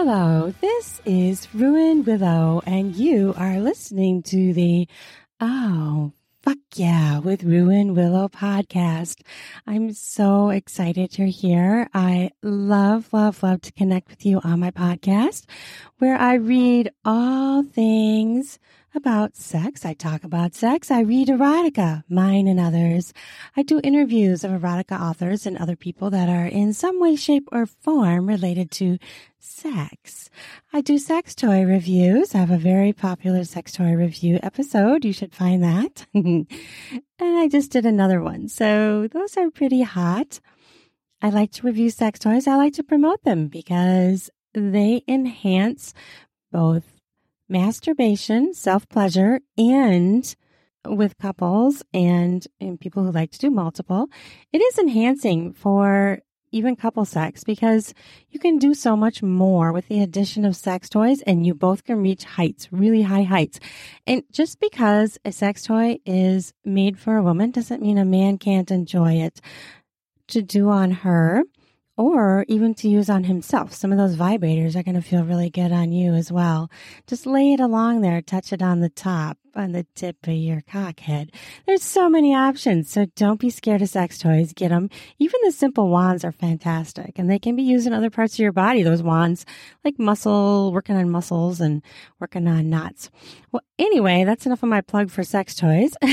Hello, this is Ruan Willow, and you are listening to the Oh, fuck yeah, with Ruan Willow podcast. I'm so excited you're here. I love, love, love to connect with you on my podcast where I read all things about sex. I talk about sex. I read erotica, mine and others. I do interviews of erotica authors and other people that are in some way, shape, or form related to sex. I do sex toy reviews. I have a very popular sex toy review episode. You should find that. and I just did another one. So those are pretty hot. I like to review sex toys. I like to promote them because they enhance both masturbation, self pleasure, and with couples and, and people who like to do multiple, it is enhancing for even couple sex because you can do so much more with the addition of sex toys and you both can reach heights, really high heights. And just because a sex toy is made for a woman doesn't mean a man can't enjoy it to do on her or even to use on himself. Some of those vibrators are going to feel really good on you as well. Just lay it along there, touch it on the top, on the tip of your cockhead. There's so many options, so don't be scared of sex toys. Get them. Even the simple wands are fantastic, and they can be used in other parts of your body. Those wands, like muscle, working on muscles and working on knots. Well, anyway, that's enough of my plug for sex toys.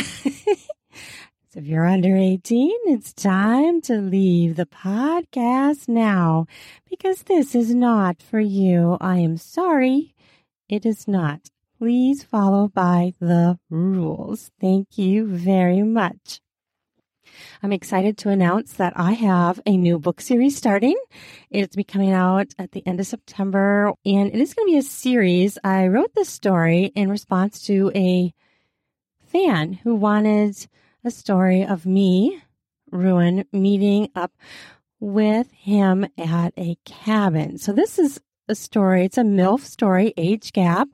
if you're under 18, it's time to leave the podcast now because this is not for you. I am sorry. It is not. Please follow by the rules. Thank you very much. I'm excited to announce that I have a new book series starting. It's be coming out at the end of September and it is going to be a series. I wrote this story in response to a fan who wanted a story of me, Ruan, meeting up with him at a cabin. So this is a story, it's a MILF story, age gap,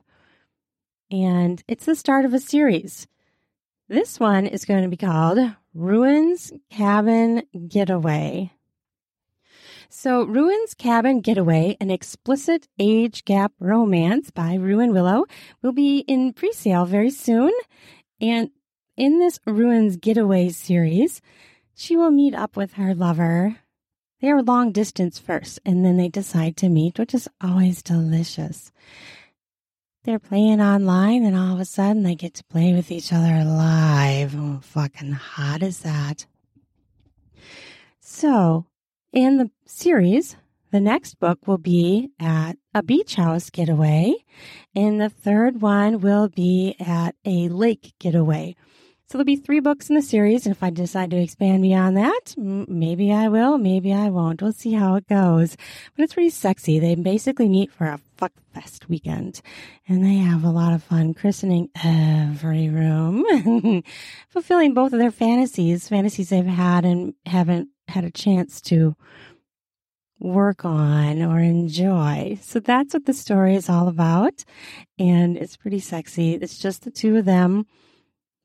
and it's the start of a series. This one is going to be called Ruan's Cabin Getaway. So, Ruan's Cabin Getaway, an explicit age gap romance by Ruan Willow, will be in pre sale very soon. And in this Ruans Getaway series, she will meet up with her lover. They are long distance first, and then they decide to meet, which is always delicious. They're playing online, and all of a sudden they get to play with each other live. Oh, fucking hot is that? So, in the series, the next book will be at a beach house getaway, and the third one will be at a lake getaway. So there'll be three books in the series, and if I decide to expand beyond that, maybe I will, maybe I won't. We'll see how it goes. But it's pretty sexy. They basically meet for a fuck fest weekend, and they have a lot of fun christening every room, fulfilling both of their fantasies, fantasies they've had and haven't had a chance to work on or enjoy. So that's what the story is all about. And it's pretty sexy. It's just the two of them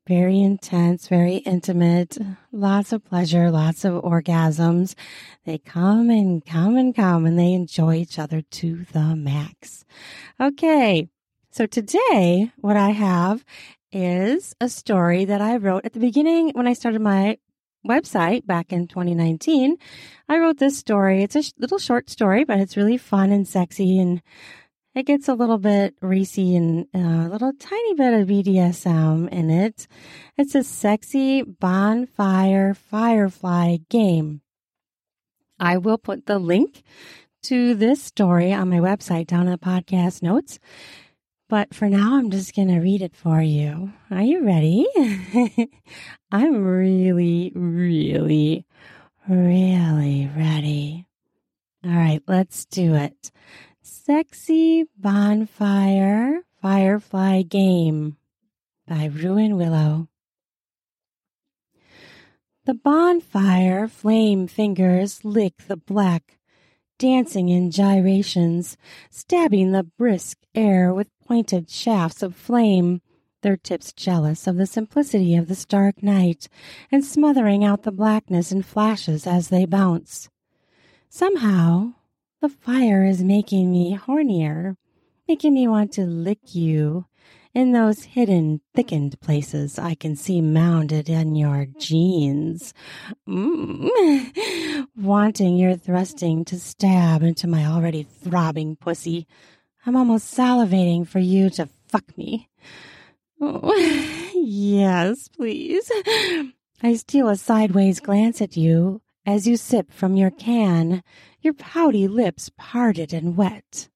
very intense, very intimate, lots of pleasure, lots of orgasms. They come and come and come and they enjoy each other to the max. Okay. So today, what I have is a story that I wrote at the beginning when I started my website back in 2019. I wrote this story. It's a little short story, but it's really fun and sexy and it gets a little bit racy and uh, a little tiny bit of BDSM in it. It's a sexy bonfire firefly game. I will put the link to this story on my website down in the podcast notes. But for now, I'm just going to read it for you. Are you ready? I'm really, really, really ready. All right, let's do it. Sexy Bonfire Firefly Game by Ruan Willow. The bonfire flame fingers lick the black, dancing in gyrations, stabbing the brisk air with pointed shafts of flame, their tips jealous of the simplicity of this dark night, and smothering out the blackness in flashes as they bounce. Somehow, The fire is making me hornier, making me want to lick you in those hidden, thickened places I can see mounded in your jeans. Mm. Wanting your thrusting to stab into my already throbbing pussy. I'm almost salivating for you to fuck me. Oh, yes, please. I steal a sideways glance at you as you sip from your can, your pouty lips parted and wet.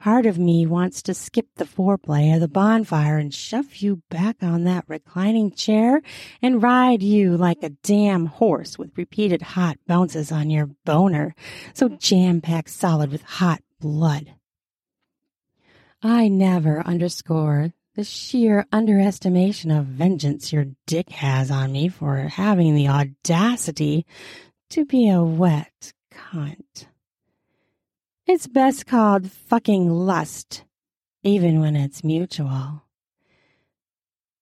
Part of me wants to skip the foreplay of the bonfire and shove you back on that reclining chair and ride you like a damn horse with repeated hot bounces on your boner, so jam packed solid with hot blood. I never underscore the sheer underestimation of vengeance your dick has on me for having the audacity to be a wet cunt. It's best called fucking lust, even when it's mutual.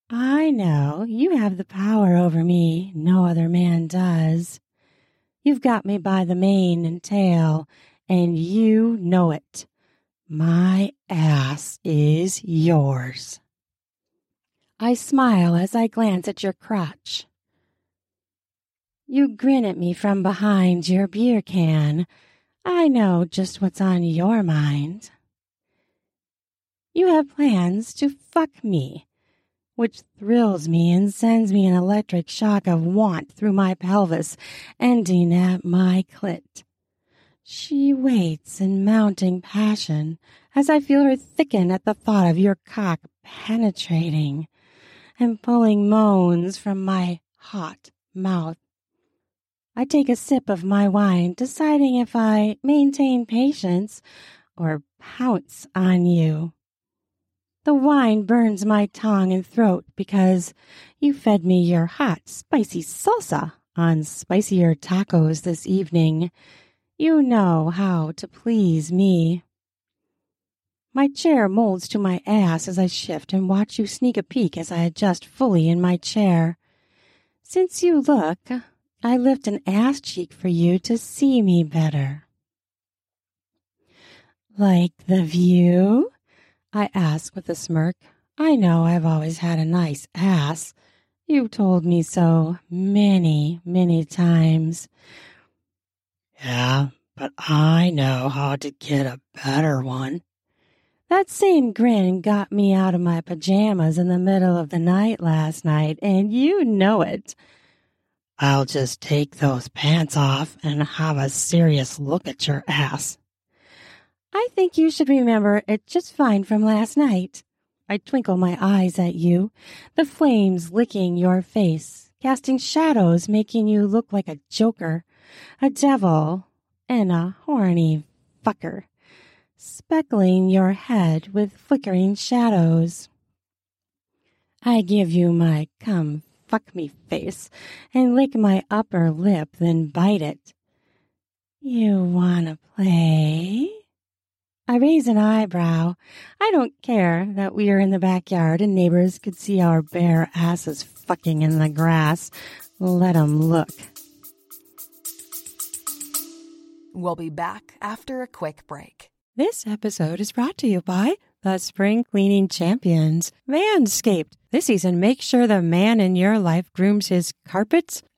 I know you have the power over me no other man does. You've got me by the mane and tail, and you know it. My ass is yours. I smile as I glance at your crotch. You grin at me from behind your beer can I know just what's on your mind. You have plans to fuck me, which thrills me and sends me an electric shock of want through my pelvis, ending at my clit. She waits in mounting passion as I feel her thicken at the thought of your cock penetrating and pulling moans from my hot mouth. I take a sip of my wine, deciding if I maintain patience or pounce on you. The wine burns my tongue and throat because you fed me your hot, spicy salsa on spicier tacos this evening. You know how to please me. My chair molds to my ass as I shift and watch you sneak a peek as I adjust fully in my chair. Since you look, I lift an ass cheek for you to see me better. Like the view? I ask with a smirk. I know I've always had a nice ass. You've told me so many, many times. Yeah, but I know how to get a better one. That same grin got me out of my pajamas in the middle of the night last night, and you know it. I'll just take those pants off and have a serious look at your ass. I think you should remember it just fine from last night. I twinkle my eyes at you, the flames licking your face, casting shadows, making you look like a joker, a devil, and a horny fucker, speckling your head with flickering shadows. I give you my come fuck me face and lick my upper lip, then bite it. You wanna play? I raise an eyebrow. I don't care that we are in the backyard and neighbors could see our bare asses fucking in the grass. Let 'em look. We'll be back after a quick break. This episode is brought to you by the spring cleaning champions, Manscaped. This season, make sure the man in your life grooms his carpets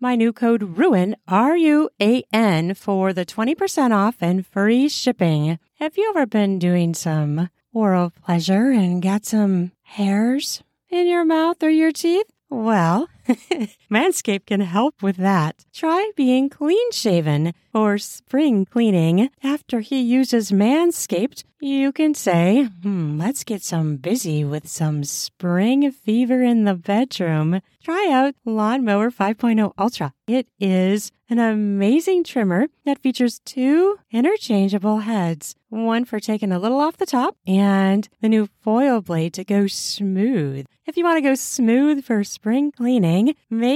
my new code RUAN, R U A N, for the 20% off and free shipping. Have you ever been doing some oral pleasure and got some hairs in your mouth or your teeth? Well, Manscaped can help with that. Try being clean shaven or spring cleaning. After he uses Manscaped, you can say, hmm, let's get some busy with some spring fever in the bedroom. Try out Lawnmower 5.0 Ultra. It is an amazing trimmer that features two interchangeable heads, one for taking a little off the top and the new foil blade to go smooth. If you want to go smooth for spring cleaning, make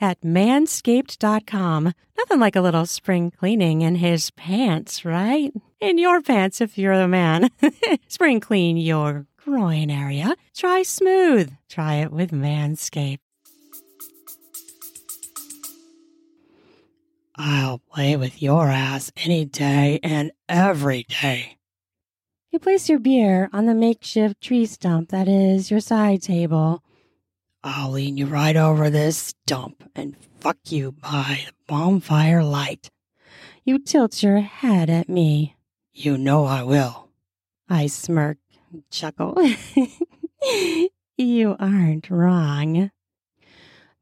at manscaped.com. Nothing like a little spring cleaning in his pants, right? In your pants if you're a man. spring clean your groin area. Try smooth. Try it with Manscaped. I'll play with your ass any day and every day. You place your beer on the makeshift tree stump that is your side table. I'll lean you right over this stump and fuck you by the bonfire light. You tilt your head at me. You know I will. I smirk, chuckle. you aren't wrong.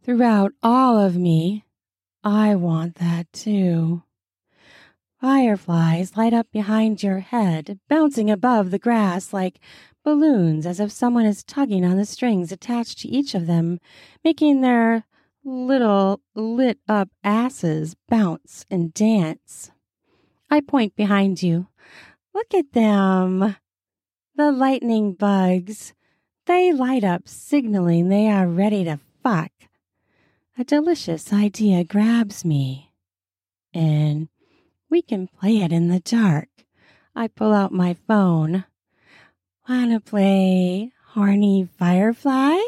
Throughout all of me, I want that too. Fireflies light up behind your head, bouncing above the grass like balloons as if someone is tugging on the strings attached to each of them, making their little lit up asses bounce and dance. I point behind you. Look at them. The lightning bugs. They light up, signaling they are ready to fuck. A delicious idea grabs me. And we can play it in the dark. I pull out my phone. Wanna play Horny Firefly?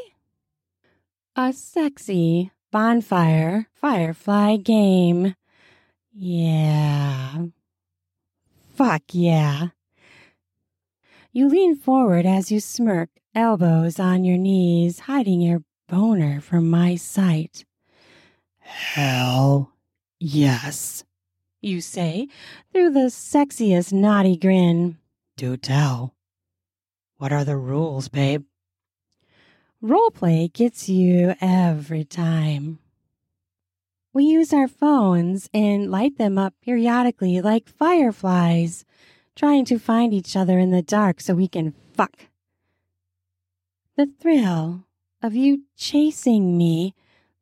A sexy bonfire firefly game. Yeah. Fuck yeah. You lean forward as you smirk, elbows on your knees, hiding your boner from my sight. Hell yes. You say, through the sexiest naughty grin. Do tell. What are the rules, babe? Role play gets you every time. We use our phones and light them up periodically like fireflies, trying to find each other in the dark so we can fuck. The thrill of you chasing me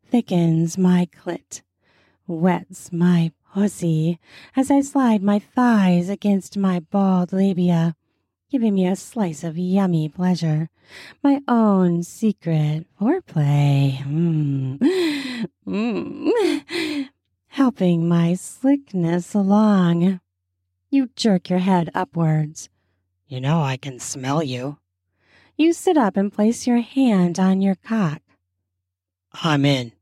thickens my clit, wets my pussy as I slide my thighs against my bald labia, giving me a slice of yummy pleasure. My own secret foreplay. Mm. Mm. Helping my slickness along. You jerk your head upwards. You know I can smell you. You sit up and place your hand on your cock. I'm in.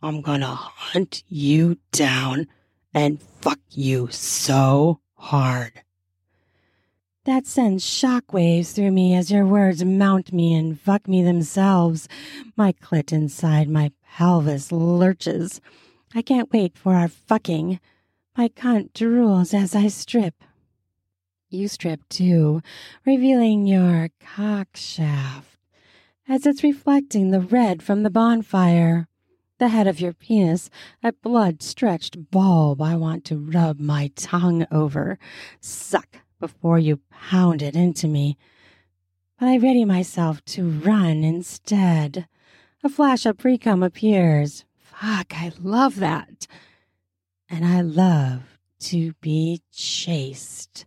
I'm gonna hunt you down and fuck you so hard. That sends shockwaves through me as your words mount me and fuck me themselves. My clit inside my pelvis lurches. I can't wait for our fucking. My cunt drools as I strip. You strip too, revealing your cock shaft as it's reflecting the red from the bonfire. The head of your penis, a blood stretched bulb I want to rub my tongue over, suck before you pound it into me. But I ready myself to run instead. A flash of precum appears. Fuck, I love that. And I love to be chased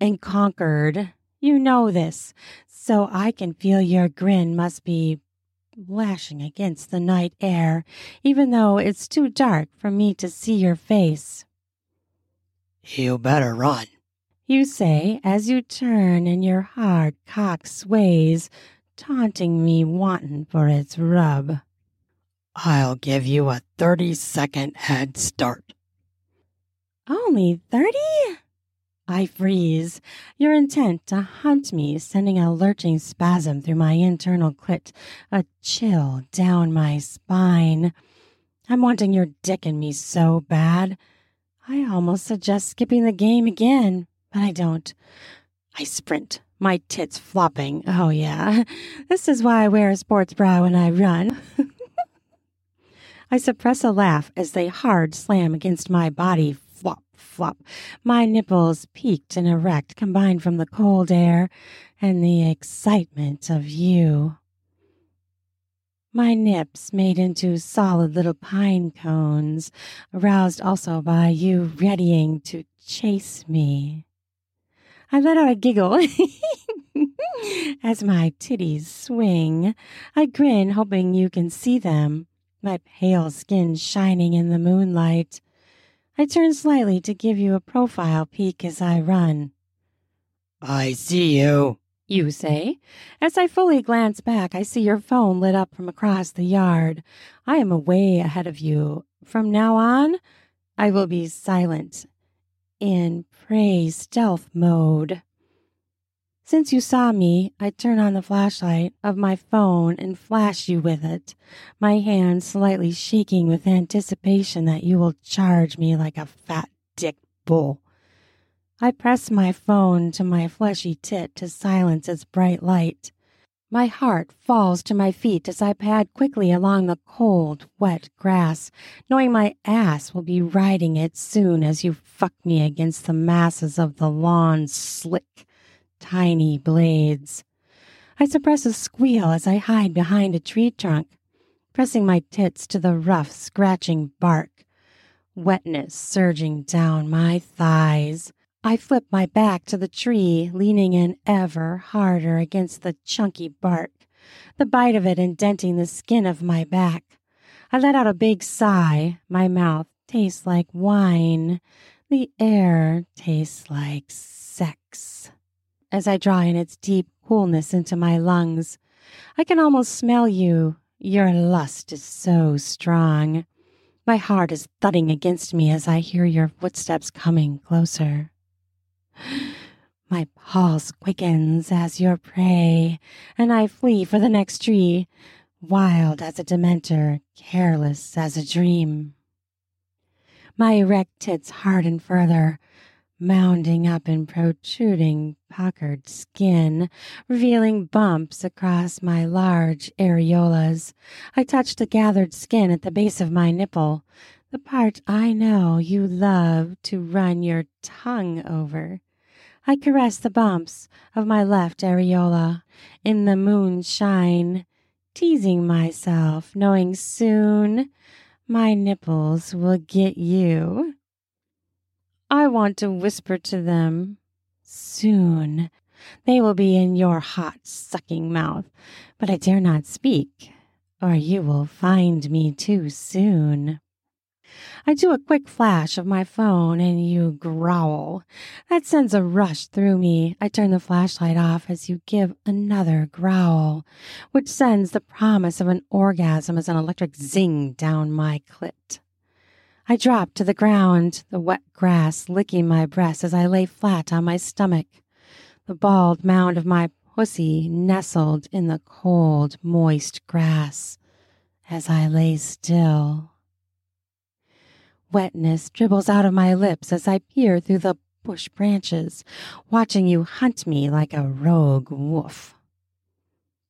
and conquered. You know this, so I can feel your grin must be lashing against the night air, even though it's too dark for me to see your face. You better run. You say as you turn and your hard cock sways, taunting me wanting for its rub. I'll give you a 30 second head start. Only thirty? I freeze, your intent to hunt me sending a lurching spasm through my internal clit, a chill down my spine. I'm wanting your dick in me so bad. I almost suggest skipping the game again, but I don't. I sprint, my tits flopping. Oh, yeah. This is why I wear a sports bra when I run. I suppress a laugh as they hard slam against my body, flop, flop. My nipples peaked and erect, combined from the cold air and the excitement of you. My nips made into solid little pine cones, aroused also by you readying to chase me. I let out a giggle as my titties swing. I grin, hoping you can see them, my pale skin shining in the moonlight. I turn slightly to give you a profile peek as I run. I see you, you say. As I fully glance back, I see your phone lit up from across the yard. I am way ahead of you. From now on, I will be silent in prey stealth mode. Since you saw me, I turn on the flashlight of my phone and flash you with it, my hand slightly shaking with anticipation that you will charge me like a fat dick bull. I press my phone to my fleshy tit to silence its bright light. My heart falls to my feet as I pad quickly along the cold, wet grass, knowing my ass will be riding it soon as you fuck me against the masses of the lawn's slick, tiny blades. I suppress a squeal as I hide behind a tree trunk, pressing my tits to the rough, scratching bark, wetness surging down my thighs. I flip my back to the tree, leaning in ever harder against the chunky bark, the bite of it indenting the skin of my back. I let out a big sigh. My mouth tastes like wine. The air tastes like sex. As I draw in its deep coolness into my lungs, I can almost smell you. Your lust is so strong. My heart is thudding against me as I hear your footsteps coming closer. My pulse quickens as your prey, and I flee for the next tree, wild as a dementor, careless as a dream. My erect tits harden further, mounding up in protruding, puckered skin, revealing bumps across my large areolas. I touch the gathered skin at the base of my nipple, the part I know you love to run your tongue over. I caress the bumps of my left areola in the moonshine, teasing myself, knowing soon my nipples will get you. I want to whisper to them, soon they will be in your hot, sucking mouth, but I dare not speak, or you will find me too soon. I do a quick flash of my phone and you growl. That sends a rush through me. I turn the flashlight off as you give another growl, which sends the promise of an orgasm as an electric zing down my clit. I drop to the ground, the wet grass licking my breast as I lay flat on my stomach, the bald mound of my pussy nestled in the cold, moist grass as I lay still. Wetness dribbles out of my lips as I peer through the bush branches, watching you hunt me like a rogue wolf.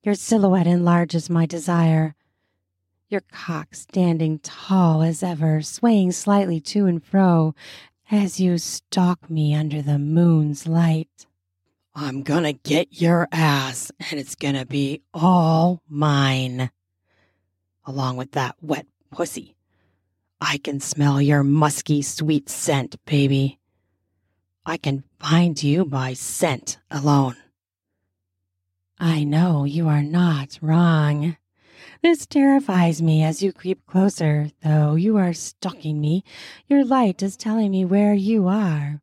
Your silhouette enlarges my desire. Your cock standing tall as ever, swaying slightly to and fro as you stalk me under the moon's light. I'm gonna get your ass, and it's gonna be all mine. Along with that wet pussy. I can smell your musky, sweet scent, baby. I can find you by scent alone. I know you are not wrong. This terrifies me as you creep closer, though you are stalking me. Your light is telling me where you are.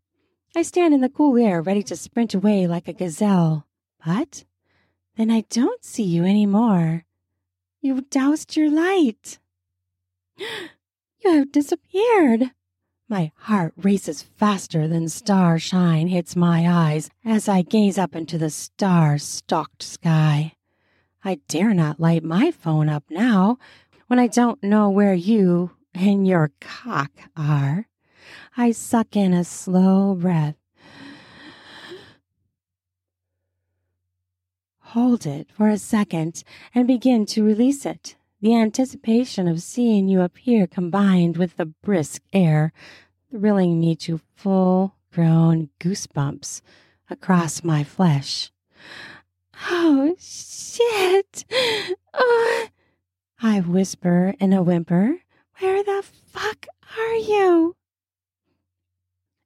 I stand in the cool air, ready to sprint away like a gazelle. But then I don't see you any more. You've doused your light. You have disappeared. My heart races faster than starshine hits my eyes as I gaze up into the star stalked sky. I dare not light my phone up now when I don't know where you and your cock are. I suck in a slow breath. Hold it for a second and begin to release it. The anticipation of seeing you appear combined with the brisk air thrilling me to full grown goosebumps across my flesh. Oh, shit! Oh. I whisper in a whimper, Where the fuck are you?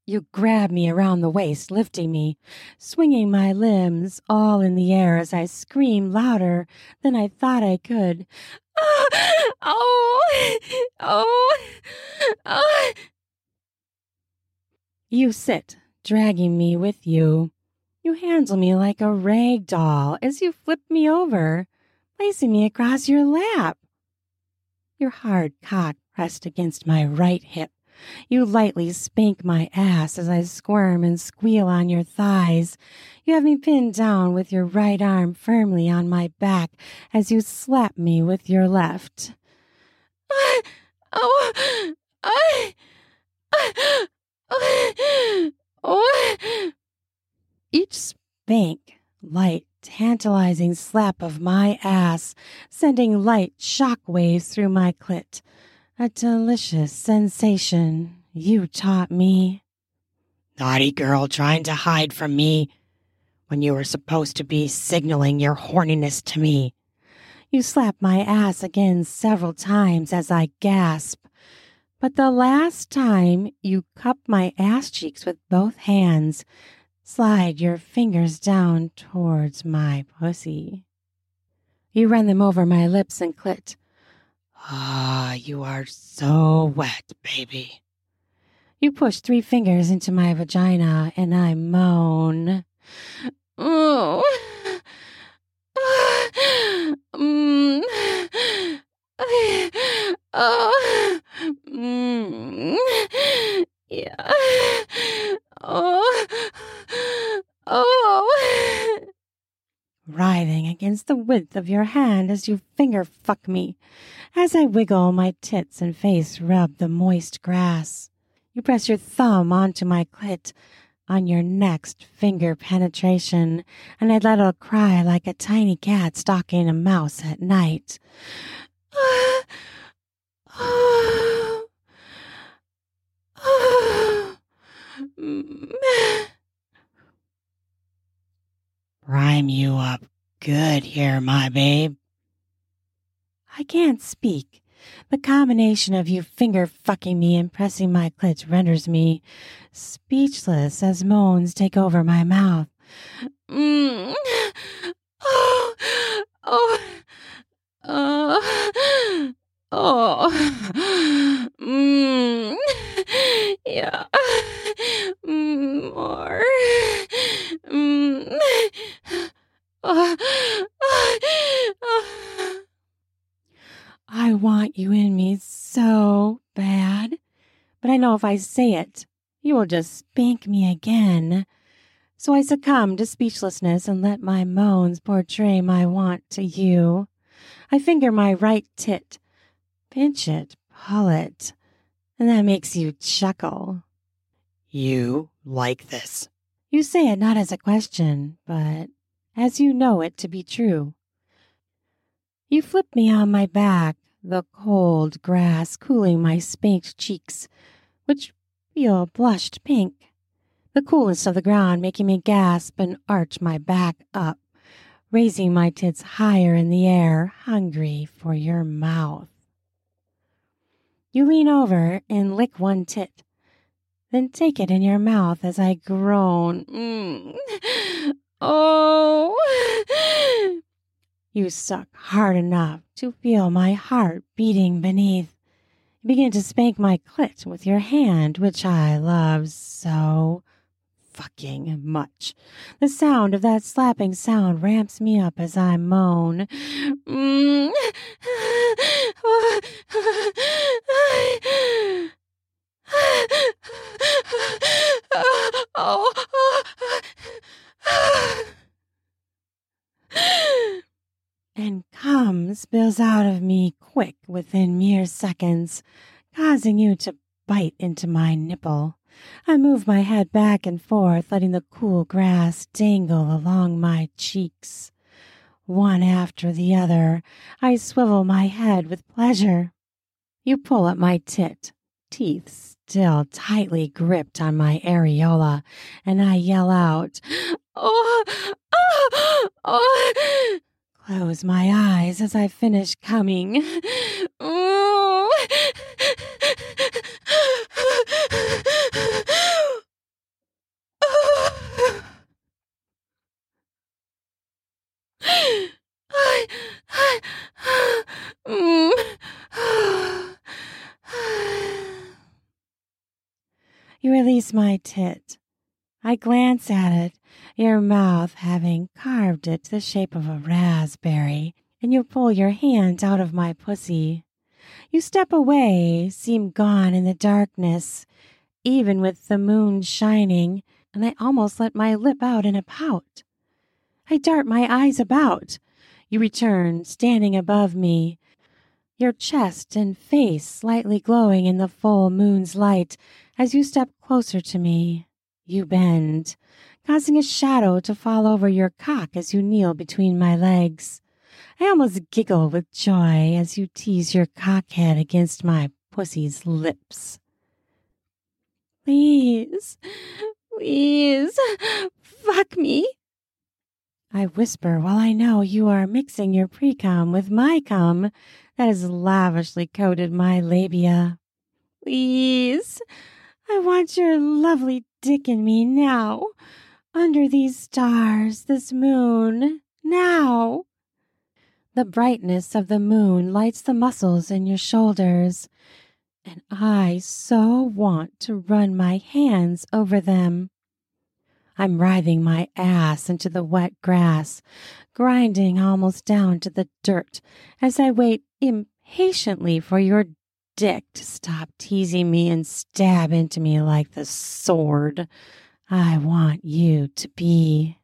You grab me around the waist, lifting me, swinging my limbs all in the air as I scream louder than I thought I could. Oh, oh, oh. You sit, dragging me with you. You handle me like a rag doll as you flip me over, placing me across your lap. Your hard cock pressed against my right hip. You lightly spank my ass as I squirm and squeal on your thighs. You have me pinned down with your right arm firmly on my back as you slap me with your left. I, oh, I, I, oh each spank, light, tantalizing slap of my ass, sending light shock waves through my clit. A delicious sensation you taught me. Naughty girl trying to hide from me when you were supposed to be signaling your horniness to me. You slap my ass again several times as I gasp. But the last time you cup my ass cheeks with both hands, slide your fingers down towards my pussy. You run them over my lips and clit. Ah, you are so wet, baby. You push three fingers into my vagina and I moan. Oh. mm. Oh. Mm. Yeah. Oh. Oh. Writhing against the width of your hand as you finger fuck me. As I wiggle my tits and face rub the moist grass. You press your thumb onto my clit on your next finger penetration, and I let out a cry like a tiny cat stalking a mouse at night. Prime you up good here, my babe. I can't speak. The combination of you finger fucking me and pressing my clit renders me speechless as moans take over my mouth. Mm. Oh, oh, oh, oh, mm. yeah, more. Mm. I want you in me so bad, but I know if I say it, you will just spank me again. So I succumb to speechlessness and let my moans portray my want to you. I finger my right tit, pinch it, pull it, and that makes you chuckle. You like this. You say it not as a question, but as you know it to be true. You flip me on my back, the cold grass cooling my spanked cheeks, which feel blushed pink, the coolness of the ground making me gasp and arch my back up, raising my tits higher in the air, hungry for your mouth. You lean over and lick one tit, then take it in your mouth as I groan. Mm. Oh! You suck hard enough to feel my heart beating beneath. You begin to spank my clit with your hand, which I love so fucking much. The sound of that slapping sound ramps me up as I moan. oh. Spills out of me quick within mere seconds, causing you to bite into my nipple. I move my head back and forth, letting the cool grass dangle along my cheeks. One after the other, I swivel my head with pleasure. You pull at my tit, teeth still tightly gripped on my areola, and I yell out, Oh, oh, oh. Close my eyes as I finish coming. Oh. You release my tit. I glance at it, your mouth having carved it to the shape of a raspberry, and you pull your hand out of my pussy. You step away, seem gone in the darkness, even with the moon shining, and I almost let my lip out in a pout. I dart my eyes about. You return, standing above me, your chest and face slightly glowing in the full moon's light as you step closer to me. You bend, causing a shadow to fall over your cock as you kneel between my legs. I almost giggle with joy as you tease your cockhead against my pussy's lips. Please, please, fuck me. I whisper while I know you are mixing your pre-cum with my cum that has lavishly coated my labia. Please, I want your lovely dick in me now, under these stars, this moon, now. The brightness of the moon lights the muscles in your shoulders, and I so want to run my hands over them. I'm writhing my ass into the wet grass, grinding almost down to the dirt as I wait impatiently for your dick to stop teasing me and stab into me like the sword I want you to be.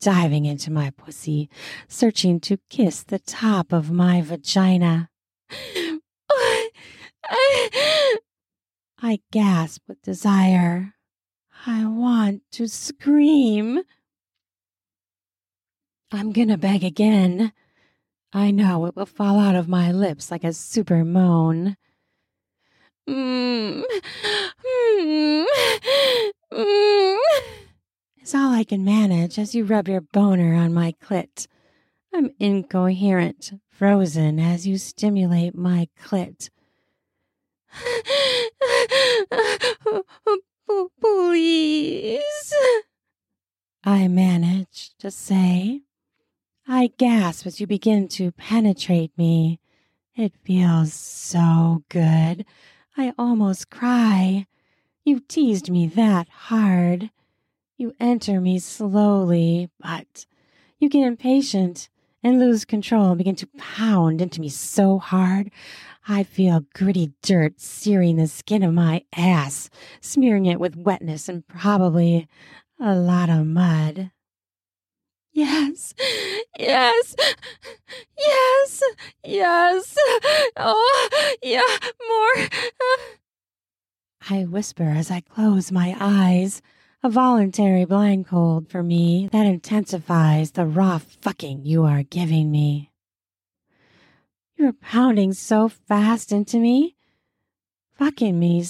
Diving into my pussy, searching to kiss the top of my vagina. I gasp with desire. I want to scream. I'm gonna beg again. I know it will fall out of my lips like a super moan. Mm, mm, mm, It's all I can manage as you rub your boner on my clit. I'm incoherent, frozen as you stimulate my clit. Please, I manage to say. I gasp as you begin to penetrate me. It feels so good. I almost cry. You teased me that hard. You enter me slowly, but you get impatient and lose control and begin to pound into me so hard. I feel gritty dirt searing the skin of my ass, smearing it with wetness and probably a lot of mud. Yes, yes, yes, yes. Oh, yeah, more. I whisper as I close my eyes, a voluntary blindfold for me that intensifies the raw fucking you are giving me. You're pounding so fast into me, fucking me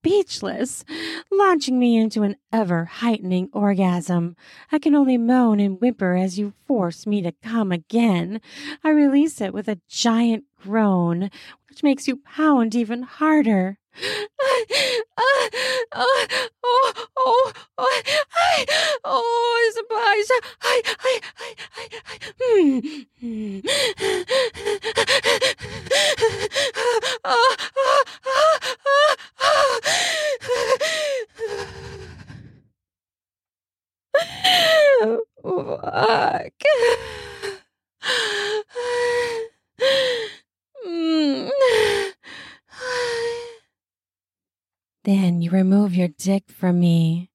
speechless, launching me into an ever heightening orgasm. I can only moan and whimper as you force me to come again. I release it with a giant groan, which makes you pound even harder. oh, oh, oh, oh, I. I, I, I, I, hmm. Fuck. Then you remove your dick from me.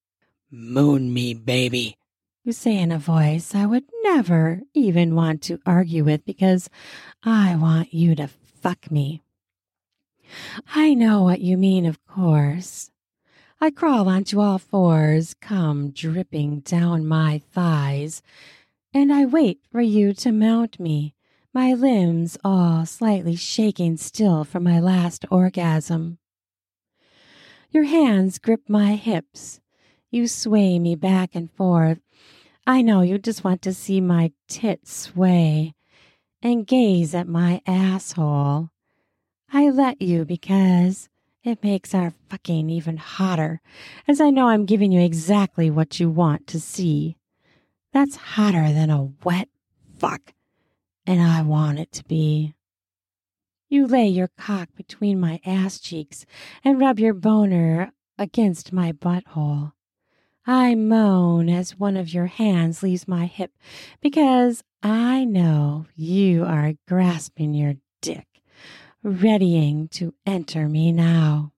Moon me, baby. You say in a voice I would never even want to argue with because I want you to fuck me. I know what you mean, of course. I crawl onto all fours, cum dripping down my thighs, and I wait for you to mount me, my limbs all slightly shaking still from my last orgasm. Your hands grip my hips. You sway me back and forth. I know you just want to see my tits sway and gaze at my asshole. I let you because it makes our fucking even hotter, as I know I'm giving you exactly what you want to see. That's hotter than a wet fuck, and I want it to be. You lay your cock between my ass cheeks and rub your boner against my butthole. I moan as one of your hands leaves my hip because I know you are grasping your readying to enter me now.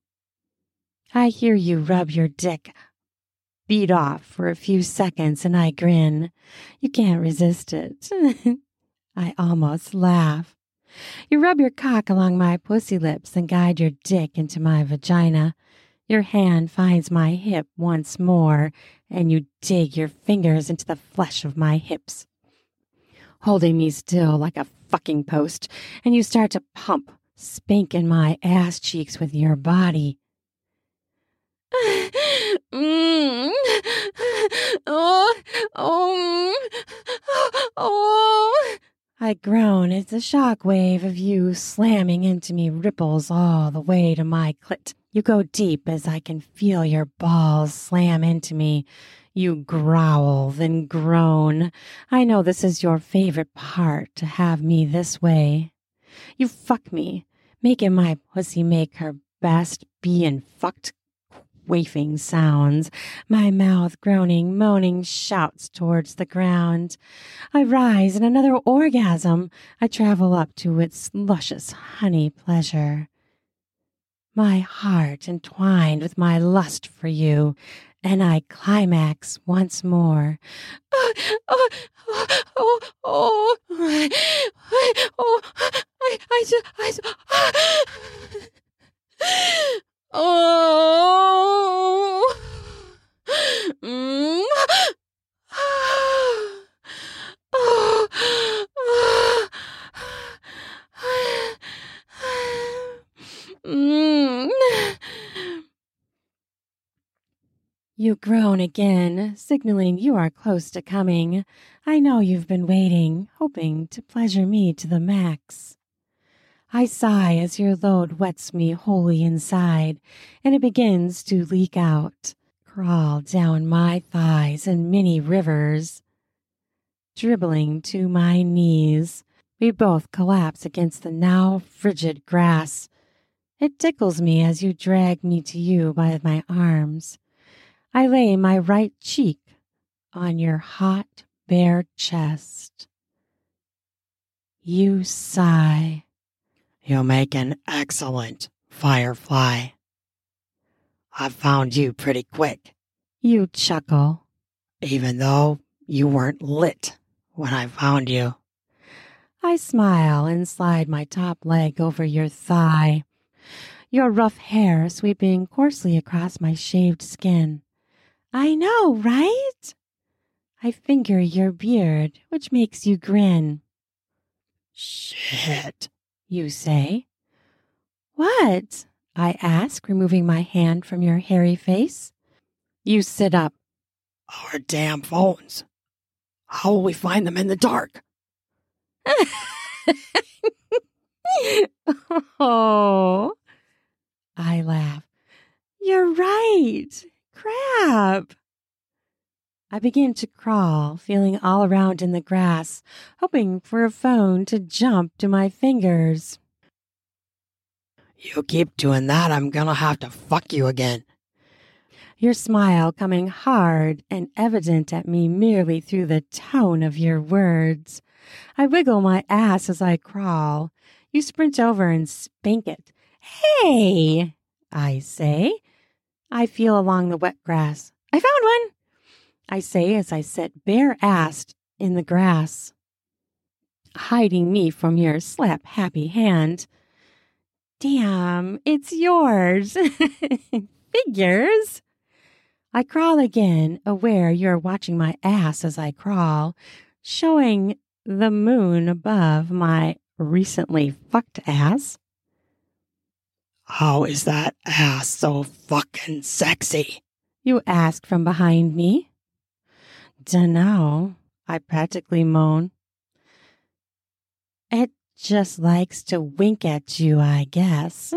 I hear you rub your dick beat off for a few seconds and I grin. You can't resist it. I almost laugh. You rub your cock along my pussy lips and guide your dick into my vagina. Your hand finds my hip once more, and you dig your fingers into the flesh of my hips, holding me still like a fucking post, and you start to pump spanking my ass cheeks with your body. oh, oh, oh. I groan as the shock wave of you slamming into me ripples all the way to my clit. You go deep as I can feel your balls slam into me. You growl, then groan. I know this is your favorite part to have me this way. You fuck me, making my pussy make her best being fucked quaffing sounds, my mouth groaning, moaning shouts towards the ground. I rise in another orgasm. I travel up to its luscious honey pleasure. My heart entwined with my lust for you, and I climax once more. Oh, oh, oh, oh, oh, oh, I, I, just, I, oh, mm, oh, mm. You groan again, signaling you are close to coming. I know you've been waiting, hoping to pleasure me to the max. I sigh as your load wets me wholly inside, and it begins to leak out, crawl down my thighs in many rivers. Dribbling to my knees, we both collapse against the now frigid grass. It tickles me as you drag me to you by my arms. I lay my right cheek on your hot, bare chest. You sigh. You make an excellent firefly. I found you pretty quick. You chuckle. Even though you weren't lit when I found you. I smile and slide my top leg over your thigh, your rough hair sweeping coarsely across my shaved skin. I know, right? I finger your beard, which makes you grin. Shit, you say. What? I ask, removing my hand from your hairy face. You sit up. Our damn phones. How will we find them in the dark? oh, I laugh. You're right. Crap. I begin to crawl, feeling all around in the grass, hoping for a phone to jump to my fingers. You keep doing that, I'm gonna have to fuck you again. Your smile coming hard and evident at me merely through the tone of your words. I wiggle my ass as I crawl. You sprint over and spank it. Hey, I say, I feel along the wet grass. I found one, I say as I sit bare assed in the grass, hiding me from your slap happy hand. Damn, it's yours. Figures. I crawl again, aware you're watching my ass as I crawl, showing the moon above my recently fucked ass. How is that ass so fucking sexy? You ask from behind me. Dunno, I practically moan. It just likes to wink at you, I guess.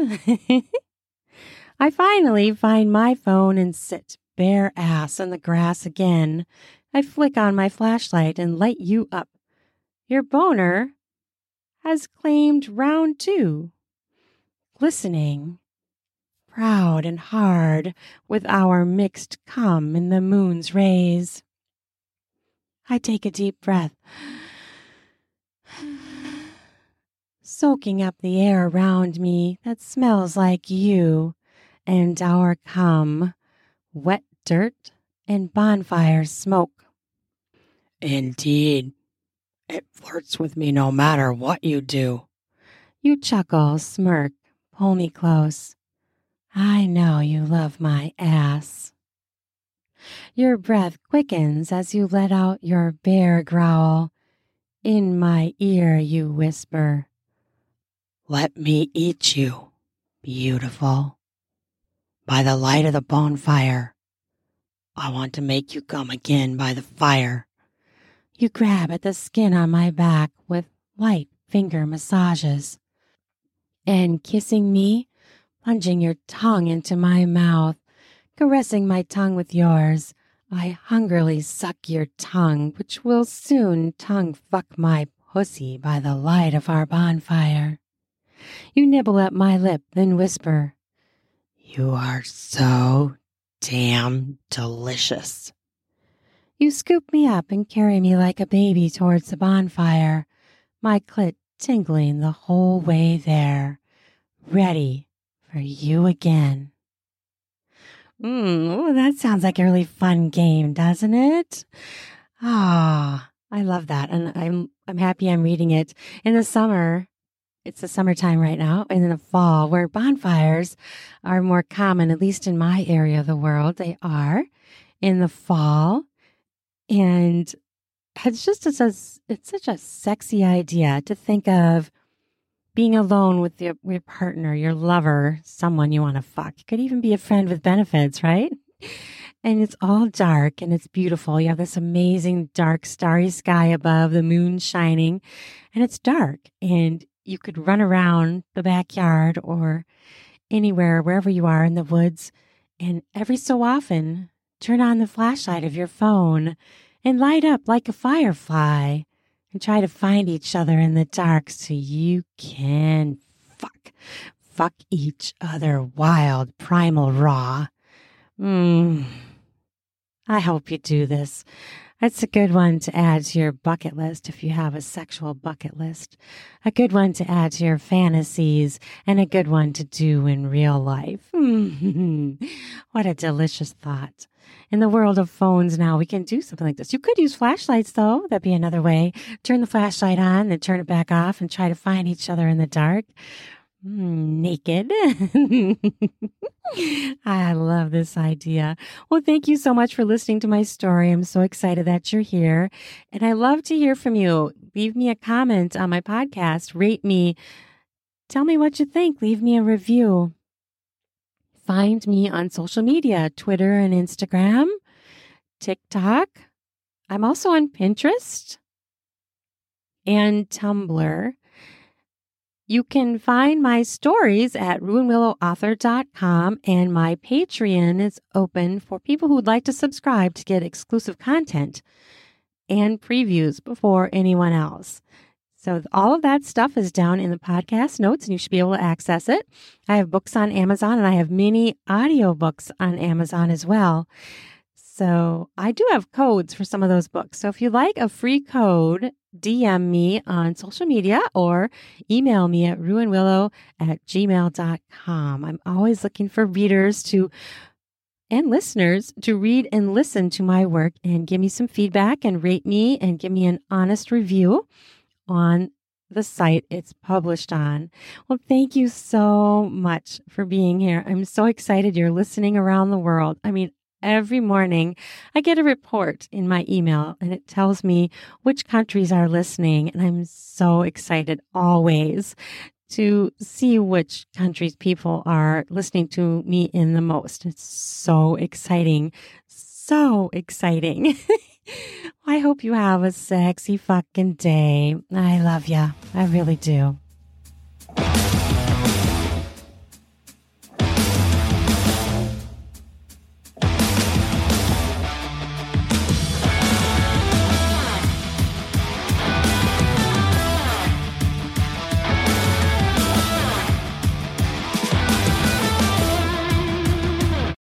I finally find my phone and sit bare ass in the grass again. I flick on my flashlight and light you up. Your boner has claimed round two glistening, proud and hard with our mixed cum in the moon's rays. I take a deep breath, soaking up the air around me that smells like you and our cum, wet dirt and bonfire smoke. Indeed. It flirts with me no matter what you do. You chuckle, smirk, pull me close. I know you love my ass. Your breath quickens as you let out your bear growl. In my ear, you whisper, Let me eat you, beautiful. By the light of the bonfire, I want to make you come again by the fire. You grab at the skin on my back with light finger massages and kissing me, plunging your tongue into my mouth, caressing my tongue with yours. I hungrily suck your tongue, which will soon tongue fuck my pussy by the light of our bonfire. You nibble at my lip, then whisper, You are so damn delicious. You scoop me up and carry me like a baby towards the bonfire, my clit tingling the whole way there, ready for you again. Mm, that sounds like a really fun game, doesn't it? Ah, I love that. And I'm I'm happy I'm reading it in the summer. It's the summertime right now, and in the fall, where bonfires are more common, at least in my area of the world, they are in the fall. And it's just it's, a, it's such a sexy idea to think of being alone with your, your partner, your lover, someone you want to fuck. It could even be a friend with benefits, right? And it's all dark and it's beautiful. You have this amazing dark starry sky above, the moon shining, and it's dark. And you could run around the backyard or anywhere, wherever you are in the woods, and every so often turn on the flashlight of your phone and light up like a firefly and try to find each other in the dark so you can fuck, fuck each other wild, primal, raw. Hmm. I hope you do this. That's a good one to add to your bucket list if you have a sexual bucket list. A good one to add to your fantasies and a good one to do in real life. what a delicious thought in the world of phones now, we can do something like this. You could use flashlights, though. That'd be another way. Turn the flashlight on, then turn it back off, and try to find each other in the dark. Mm, naked. I love this idea. Well, thank you so much for listening to my story. I'm so excited that you're here. And I love to hear from you. Leave me a comment on my podcast, rate me, tell me what you think, leave me a review find me on social media Twitter and Instagram, TikTok. I'm also on Pinterest and Tumblr. You can find my stories at ruanwillowauthor.com and my Patreon is open for people who would like to subscribe to get exclusive content and previews before anyone else. So all of that stuff is down in the podcast notes and you should be able to access it. I have books on Amazon and I have many audiobooks on Amazon as well. So I do have codes for some of those books. So if you like a free code, DM me on social media or email me at ruanwillow at gmail.com. I'm always looking for readers to and listeners to read and listen to my work and give me some feedback and rate me and give me an honest review on the site it's published on. Well, thank you so much for being here. I'm so excited you're listening around the world. I mean, every morning I get a report in my email and it tells me which countries are listening. And I'm so excited always to see which countries people are listening to me in the most. It's so exciting. So exciting. I hope you have a sexy fucking day. I love you. I really do.